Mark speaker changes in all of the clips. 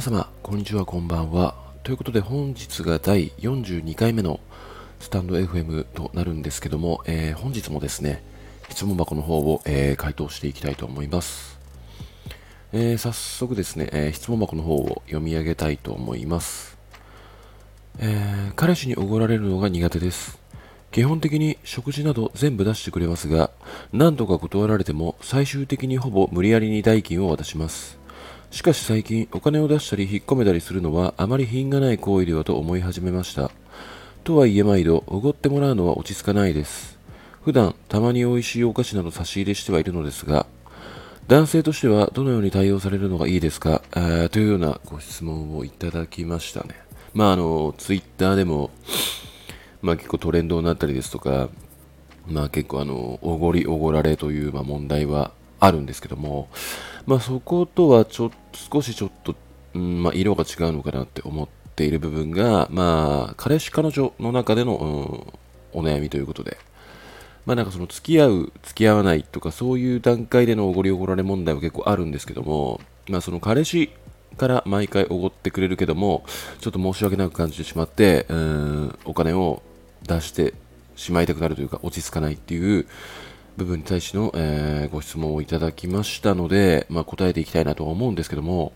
Speaker 1: 皆様、こんにちは、こんばんは。ということで、本日が第42回目のスタンド FM となるんですけども、えー、本日もですね、質問箱の方を、えー、回答していきたいと思います。えー、早速ですね、え質問箱の方を読み上げたいと思います。え彼氏におごられるのが苦手です。基本的に食事など全部出してくれますが、何度か断られても最終的にほぼ無理やりに代金を渡します。しかし最近お金を出したり引っ込めたりするのはあまり品がない行為ではと思い始めました。とはいえ毎度おごってもらうのは落ち着かないです。普段たまに美味しいお菓子など差し入れしてはいるのですが、男性としてはどのように対応されるのがいいですか？というようなご質問をいただきましたね。まああの、ツイッターでも、まあ結構トレンドになったりですとか、まあ結構あの、おごりおごられという問題はあるんですけども、まあ、そことはちょっと少しちょっと、うんまあ、色が違うのかなって思っている部分が、まあ、彼氏彼女の中での、うん、お悩みということで、まあなんかその付き合う、付き合わないとかそういう段階でのおごりおごられ問題は結構あるんですけども、まあその彼氏から毎回おごってくれるけども、ちょっと申し訳なく感じてしまって、うん、お金を出してしまいたくなるというか落ち着かないっていう、部分に対しての、えー、ご質問をいただきましたので、まあ、答えていきたいなとは思うんですけども、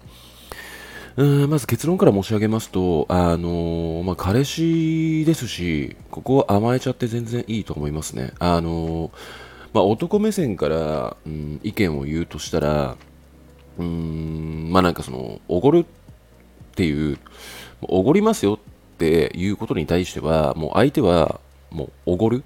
Speaker 1: うんまず結論から申し上げますと、あの、まあ、彼氏ですし、ここは甘えちゃって全然いいと思いますね。あの、まあ、男目線から、うん、意見を言うとしたら、うーん、まあなんかその、おごるっていう、おごりますよっていうことに対しては、もう相手は、もうおごる。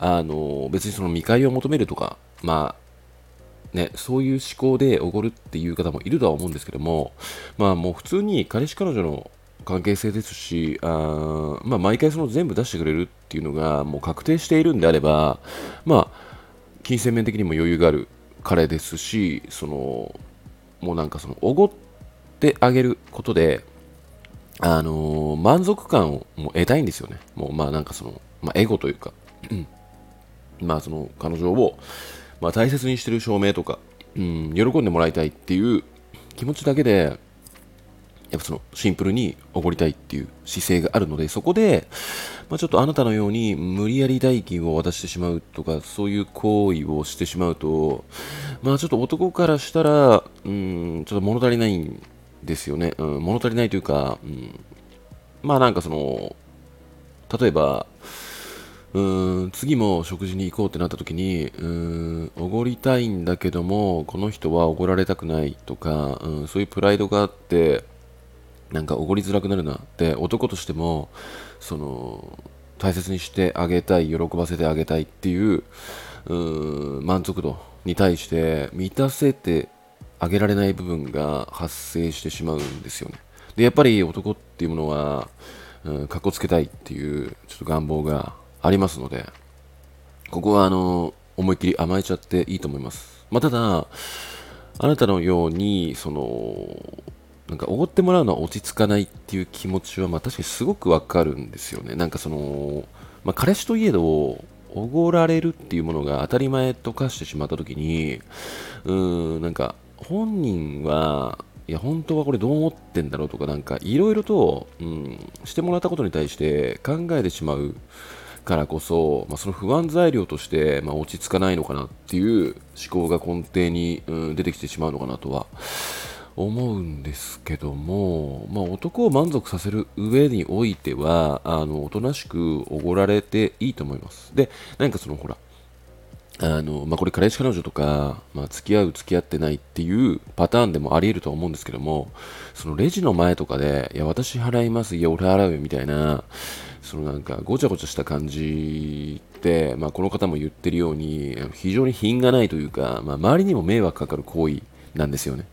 Speaker 1: あの別にその見返りを求めるとか、まあ、ね、そういう思考でおごるっていう方もいるとは思うんですけども、まあもう普通に彼氏彼女の関係性ですし、あまあ毎回その全部出してくれるっていうのがもう確定しているんであれば、まあ、金銭面的にも余裕がある彼ですし、その、もうなんかその、おごってあげることで、あのー、満足感をもう得たいんですよね。もうまあなんかその、まあエゴというか、まあ、その彼女を、まあ、大切にしてる証明とか、うん、喜んでもらいたいっていう気持ちだけで、やっぱそのシンプルにおごりたいっていう姿勢があるので、そこで、まあ、ちょっとあなたのように無理やり代金を渡してしまうとか、そういう行為をしてしまうと、まあちょっと男からしたら、うん、ちょっと物足りないんですよね。うん、物足りないというか、うん、まあなんかその、例えば、うん次も食事に行こうってなった時にうんおごりたいんだけどもこの人はおごられたくないとか、うん、そういうプライドがあってなんかおごりづらくなるなって男としてもその大切にしてあげたい喜ばせてあげたいっていうう満足度に対して満たせてあげられない部分が発生してしまうんですよね。でやっぱり男っていうものは、かっこつけたいっていうちょっと願望がありますので、ここはあの、思いっきり甘えちゃっていいと思います。まあ、ただ、あなたのように、その、なんか、おごってもらうのは落ち着かないっていう気持ちは、まあ、確かにすごくわかるんですよね。なんかその、まあ、彼氏といえど、おごられるっていうものが当たり前と化してしまったときに、うーん、なんか、本人は、いや、本当はこれどう思ってんだろうとか、なんか、いろいろと、うん、してもらったことに対して考えてしまうからこそ、まあ、その不安材料として、まあ、落ち着かないのかなっていう思考が根底に、うん、出てきてしまうのかなとは思うんですけども、まあ、男を満足させる上においてはあのおとなしくおごられていいと思います。で、なんかそのほらあのまあ、これ彼氏彼女とか、まあ、付き合う付き合ってないっていうパターンでもあり得ると思うんですけどもそのレジの前とかでいや私払いますいや俺払うよみたいなそのなんかごちゃごちゃした感じって、まあ、この方も言ってるように非常に品がないというか、まあ、周りにも迷惑かかる行為なんですよね。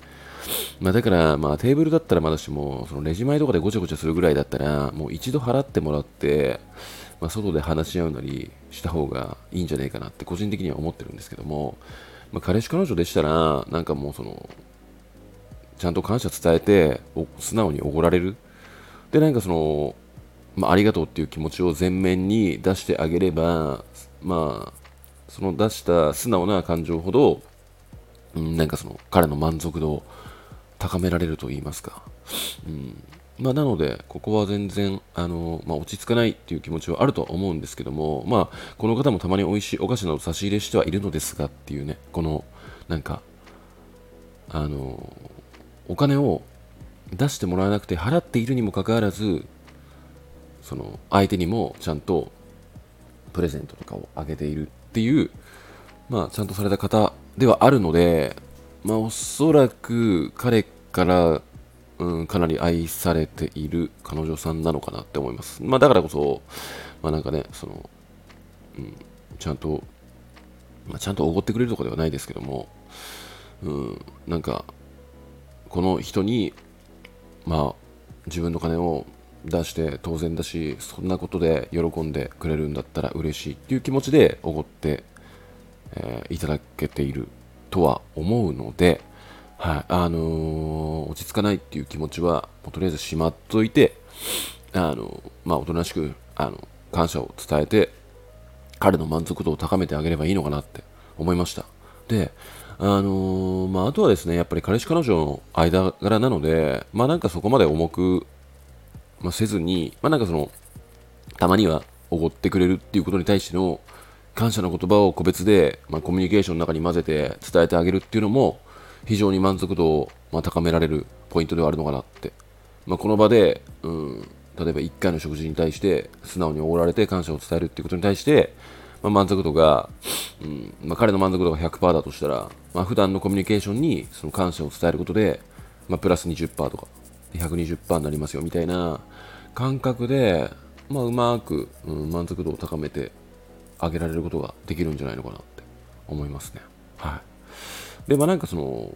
Speaker 1: まあ、だから、まあ、テーブルだったらまだしもそのレジ前とかでごちゃごちゃするぐらいだったらもう一度払ってもらって、まあ、外で話し合うなりした方がいいんじゃないかなって個人的には思ってるんですけども、まあ、彼氏彼女でしたらなんかもうそのちゃんと感謝伝えて素直におごられるでなんかそのまあ、ありがとうっていう気持ちを前面に出してあげれば、まあ、その出した素直な感情ほど、うん、なんかその彼の満足度を高められると言いますか。うんまあ、なので、ここは全然、あのまあ、落ち着かないっていう気持ちはあるとは思うんですけども、まあ、この方もたまに美味しいお菓子など差し入れしてはいるのですがっていうね、この、なんか、あのお金を出してもらわなくて払っているにもかかわらず、その相手にもちゃんとプレゼントとかをあげているっていう、まあ、ちゃんとされた方ではあるので、まあ、おそらく彼からうん、かなり愛されている彼女さんなのかなって思います。まあ、だからこそ、まあ、なんかね、その、うん、ちゃんと、まあ、ちゃんとおごってくれるとかではないですけども、うん、なんか、この人に、まあ、自分の金を出して当然だし、そんなことで喜んでくれるんだったら嬉しいっていう気持ちでおごって、えー、いただけているとは思うので、はい、あのー、落ち着かないっていう気持ちは、もうとりあえずしまっといて、あのー、まあ、おとなしく、あの、感謝を伝えて、彼の満足度を高めてあげればいいのかなって思いました。で、あのー、まあ、あとはですね、やっぱり彼氏彼女の間柄なので、まあ、なんかそこまで重く、まあ、せずに、まあ、なんかその、たまにはおごってくれるっていうことに対しての感謝の言葉を個別で、まあ、コミュニケーションの中に混ぜて伝えてあげるっていうのも、非常に満足度を、ま高められるポイントではあるのかなって、まあ、この場で、うん、例えば1回の食事に対して素直におごられて感謝を伝えるっていうことに対して、まあ、満足度が、うんまあ、彼の満足度が100%だとしたら、まあ、普段のコミュニケーションにその感謝を伝えることで、まあ、プラス20%とか120%になりますよみたいな感覚で、まあ、うまく、うん、満足度を高めてあげられることができるんじゃないのかなって思いますね。はいで、まあなんかその、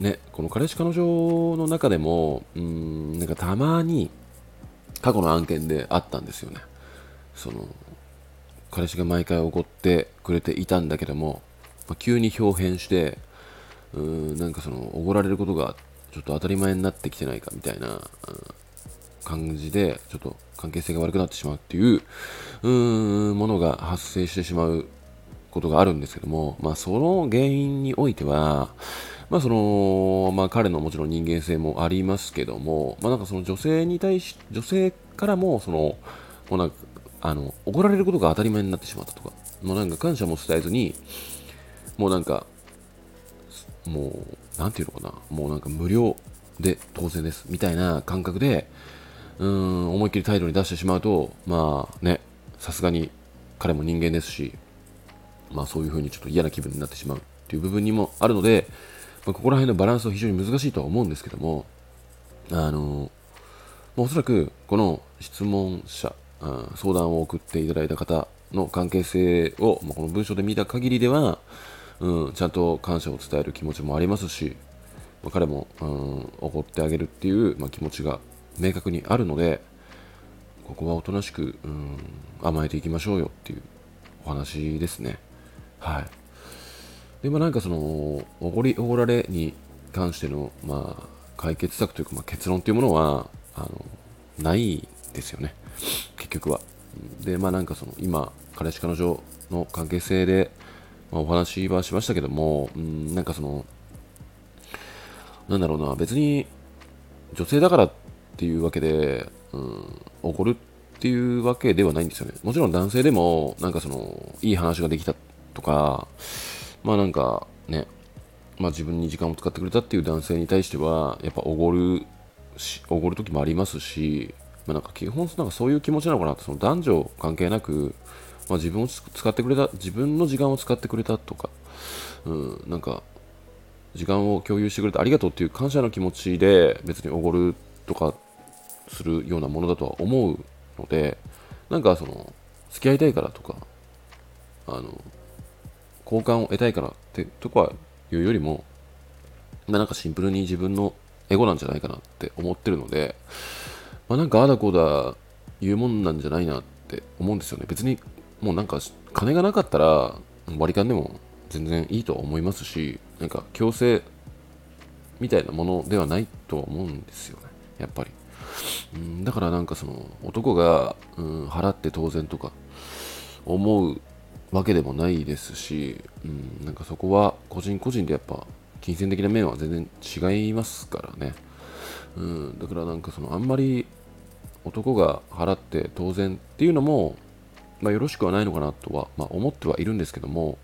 Speaker 1: ね、この彼氏彼女の中でも、うん、なんかたまに過去の案件であったんですよね。その、彼氏が毎回怒ってくれていたんだけども、まあ、急に表変して、うん、なんかその、おごられることがあっちょっと当たり前になってきてないかみたいな、感じで、ちょっと関係性が悪くなってしまうっていう、うーん、ものが発生してしまうことがあるんですけども、まあ、その原因においては、まあ、その、まあ、彼のもちろん人間性もありますけども、まあ、なんかその女性に対し、女性からも、その、もうなんか、あの、怒られることが当たり前になってしまったとか、もうなんか感謝も伝えずに、もうなんか、もう、なんていうのかな、もうなんか無料で当然です、みたいな感覚で、うん、思いっきり態度に出してしまうと、まあね、さすがに彼も人間ですし、まあ、そういう風にちょっと嫌な気分になってしまうっていう部分にもあるので、まあ、ここら辺のバランスは非常に難しいとは思うんですけども、あの、おそらくこの質問者、相談を送っていただいた方の関係性を、ま、この文章で見た限りでは、うん、ちゃんと感謝を伝える気持ちもありますし、まあ、彼も、うん、怒ってあげるっていう、まあ、気持ちが明確にあるので、ここはおとなしく、うん、甘えていきましょうよっていうお話ですね。はい。で、まあなんかその、おごり、おごられに関しての、まあ、解決策というか、まあ、結論というものは、あの、ないですよね。結局は。で、まあなんかその、今、彼氏彼女の関係性で、まあ、お話はしましたけども、うん、なんかその、なんだろうな、別に女性だからっていうわけで、うん、怒るっていうわけではないんですよね。もちろん男性でも、なんかその、いい話ができたとか、まあなんかね、まあ自分に時間を使ってくれたっていう男性に対しては、やっぱおごるし、おごる時もありますし、まあなんか基本なんかそういう気持ちなのかなって、その男女関係なく、まあ自分を使ってくれた、自分の時間を使ってくれたとか、うん、なんか、時間を共有してくれてありがとうっていう感謝の気持ちで別におごるとかするようなものだとは思うので、なんかその、付き合いたいからとか、あの、好感を得たいからってとこは言うよりも、まあ、なんかシンプルに自分のエゴなんじゃないかなって思ってるので、まあ、なんかあだこうだ言うもんなんじゃないなって思うんですよね。別にもうなんか金がなかったら割り勘でも全然いいと思いますし、なんか強制みたいなものではないとは思うんですよね。やっぱり。うん、だからなんかその男が、うん、払って当然とか思うわけでもないですし、うん、なんかそこは個人個人でやっぱ金銭的な面は全然違いますからね。うん、だからなんかそのあんまり男が払って当然っていうのも、まあ、よろしくはないのかなとは、まあ、思ってはいるんですけども、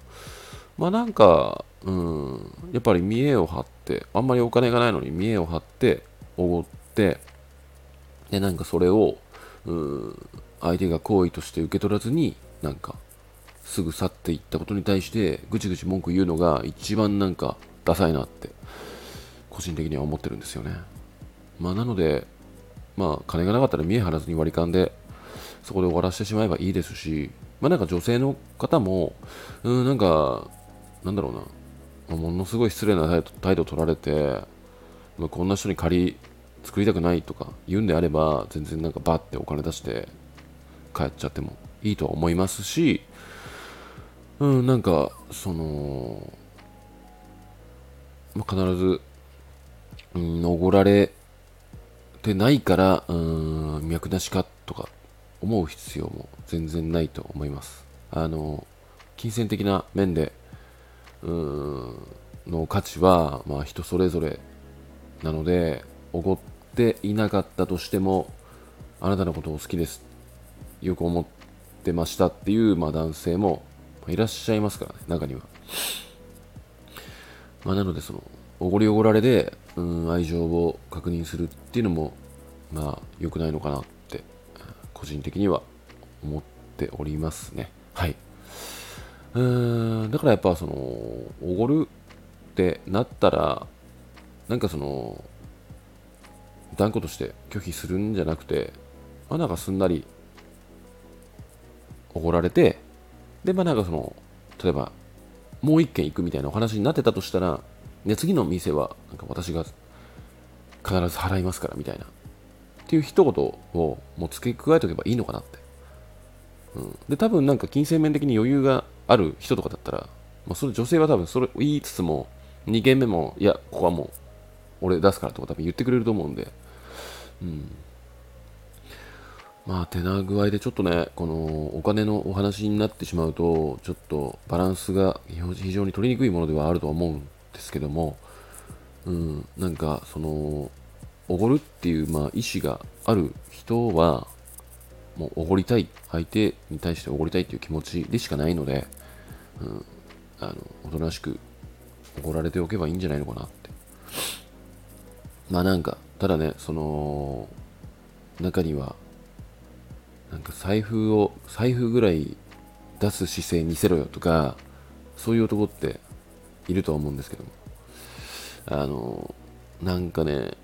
Speaker 1: まあなんか、うん、やっぱり見栄を張って、あんまりお金がないのに見栄を張って、おごって、で、なんかそれを、うん、相手が好意として受け取らずに、なんか、すぐ去っていったことに対して、ぐちぐち文句言うのが一番なんか、ダサいなって、個人的には思ってるんですよね。まあなので、まあ金がなかったら見え張らずに割り勘で、そこで終わらせてしまえばいいですし、まあなんか女性の方も、うん、なんか、なんだろうな、ものすごい失礼な態度を取られて、まあ、こんな人に借り作りたくないとか言うんであれば、全然なんかバッてお金出して帰っちゃってもいいと思いますし、うん、なんか、その、まあ、必ず、うん、おごられてないから、うん、脈なしかとか思う必要も全然ないと思います。あの、金銭的な面で、うん、の価値は、まあ人それぞれなので、おごっていなかったとしても、あなたのことを好きです。よく思ってましたっていう、まあ、男性もいらっしゃいますからね、中には。まあ、なので、その、おごりおごられで、うん、愛情を確認するっていうのも、まあ、良くないのかな、個人的には思っておりますね。はい。うーん、だからやっぱ、その、おごるってなったら、なんかその、断固として拒否するんじゃなくて、まあなんかすんなりおごられて、で、まあなんかその、例えば、もう一軒行くみたいなお話になってたとしたら、で次の店はなんか私が必ず払いますからみたいなっていう一言をもう付け加えておけばいいのかなって、うん、で多分なんか金銭面的に余裕がある人とかだったら、まあ、それ女性は多分それ言いつつも2軒目もいやここはもう俺出すからとか多分言ってくれると思うんで。うん。まあ、手な具合でちょっとね、このお金のお話になってしまうと、ちょっとバランスが非常に取りにくいものではあるとは思うんですけども、うん、なんか、その、おごるっていう、まあ、意思がある人は、もうおごりたい、相手に対しておごりたいっていう気持ちでしかないので、うん、あの、おとなしくおごられておけばいいんじゃないのかなって。まあなんか、ただね、その、中には、なんか財布を、財布ぐらい出す姿勢見せろよとか、そういう男っているとは思うんですけども。あの、なんかね、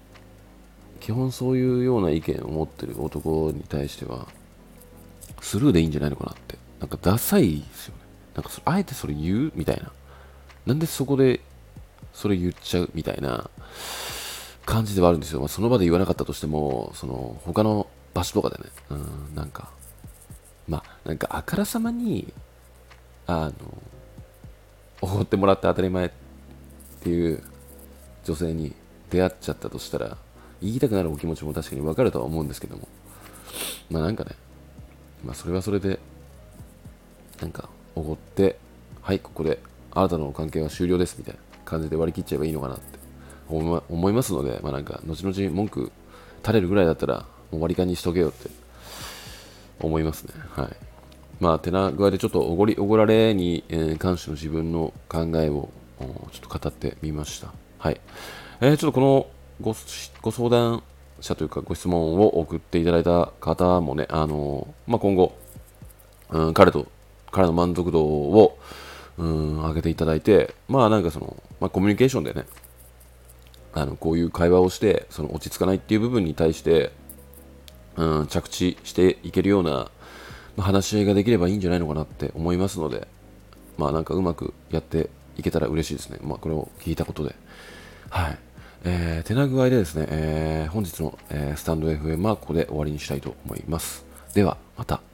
Speaker 1: 基本そういうような意見を持ってる男に対しては、スルーでいいんじゃないのかなって。なんかダサいですよね。なんかあえてそれ言うみたいな。なんでそこでそれ言っちゃうみたいな感じではあるんですよ。まあ、その場で言わなかったとしても、その他の場所とかでね、うん、なんか、まあ、なんかあからさまに、あの、おごってもらって当たり前っていう女性に出会っちゃったとしたら、言いたくなるお気持ちも確かに分かるとは思うんですけども、まあなんかね、まあそれはそれで、なんか、おごって、はい、ここで、あなたの関係は終了ですみたいな感じで割り切っちゃえばいいのかなって思いますので、まあなんか、後々文句垂れるぐらいだったら、もう割り勘にしとけよって思いますね。はい。まあ、手な具合でちょっとおごり、おごられに、え関しての自分の考えをちょっと語ってみました。はい。えー、ちょっとこのごご相談者というかご質問を送っていただいた方もね、あの、まあ、今後、うん、彼と、彼の満足度を、うん、上げていただいて、まあなんかその、まあ、コミュニケーションでね、あの、こういう会話をして、その落ち着かないっていう部分に対して、うん、着地していけるような、まあ、話し合いができればいいんじゃないのかなって思いますので、まあなんかうまくやっていけたら嬉しいですね。まあこれを聞いたことで。はい。えー、手な具合でですね、えー、本日の、えー、スタンド FM はここで終わりにしたいと思います。では、また。